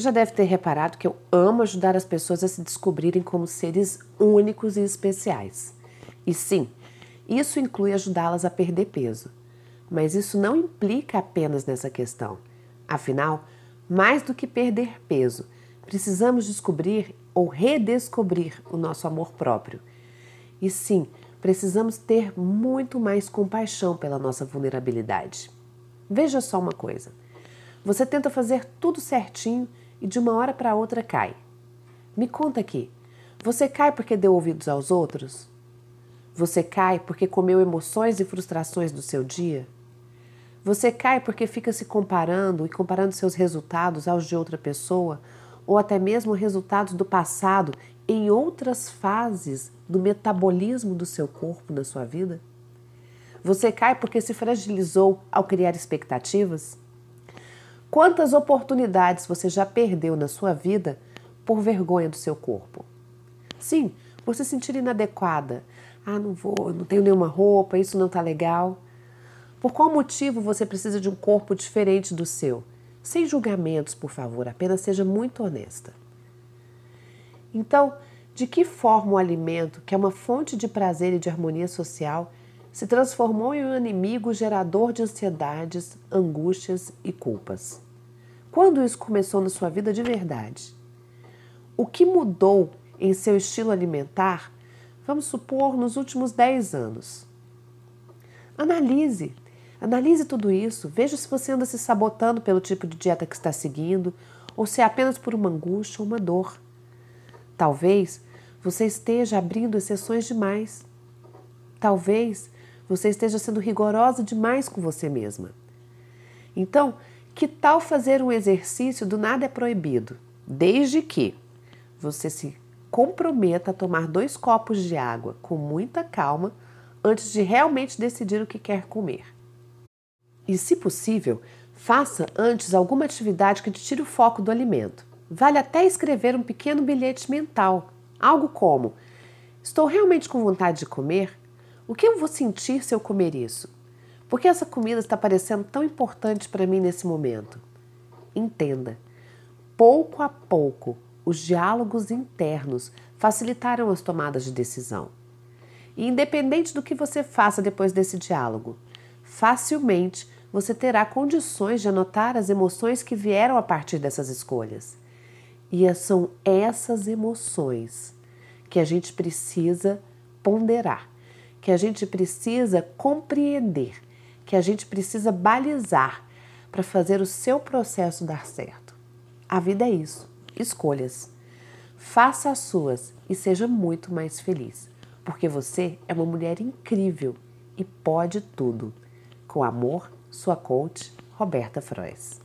já deve ter reparado que eu amo ajudar as pessoas a se descobrirem como seres únicos e especiais. E sim, isso inclui ajudá-las a perder peso. Mas isso não implica apenas nessa questão. Afinal, mais do que perder peso, precisamos descobrir ou redescobrir o nosso amor próprio. E sim, precisamos ter muito mais compaixão pela nossa vulnerabilidade. Veja só uma coisa: você tenta fazer tudo certinho e de uma hora para outra cai. Me conta aqui: você cai porque deu ouvidos aos outros? Você cai porque comeu emoções e frustrações do seu dia? Você cai porque fica se comparando e comparando seus resultados aos de outra pessoa, ou até mesmo resultados do passado em outras fases do metabolismo do seu corpo na sua vida? Você cai porque se fragilizou ao criar expectativas? Quantas oportunidades você já perdeu na sua vida por vergonha do seu corpo? Sim, por se sentir inadequada. Ah, não vou, não tenho nenhuma roupa, isso não está legal. Por qual motivo você precisa de um corpo diferente do seu? Sem julgamentos, por favor, apenas seja muito honesta. Então, de que forma o alimento, que é uma fonte de prazer e de harmonia social, se transformou em um inimigo gerador de ansiedades, angústias e culpas. Quando isso começou na sua vida de verdade? O que mudou em seu estilo alimentar, vamos supor, nos últimos 10 anos? Analise, analise tudo isso, veja se você anda se sabotando pelo tipo de dieta que está seguindo ou se é apenas por uma angústia ou uma dor. Talvez você esteja abrindo exceções demais. Talvez você esteja sendo rigorosa demais com você mesma. Então, que tal fazer um exercício do nada é proibido, desde que você se comprometa a tomar dois copos de água com muita calma antes de realmente decidir o que quer comer. E, se possível, faça antes alguma atividade que te tire o foco do alimento. Vale até escrever um pequeno bilhete mental, algo como: Estou realmente com vontade de comer? O que eu vou sentir se eu comer isso? Por que essa comida está parecendo tão importante para mim nesse momento? Entenda, pouco a pouco, os diálogos internos facilitaram as tomadas de decisão. E independente do que você faça depois desse diálogo, facilmente você terá condições de anotar as emoções que vieram a partir dessas escolhas. E são essas emoções que a gente precisa ponderar que a gente precisa compreender, que a gente precisa balizar para fazer o seu processo dar certo. A vida é isso, escolhas. Faça as suas e seja muito mais feliz, porque você é uma mulher incrível e pode tudo. Com amor, sua coach, Roberta Frois.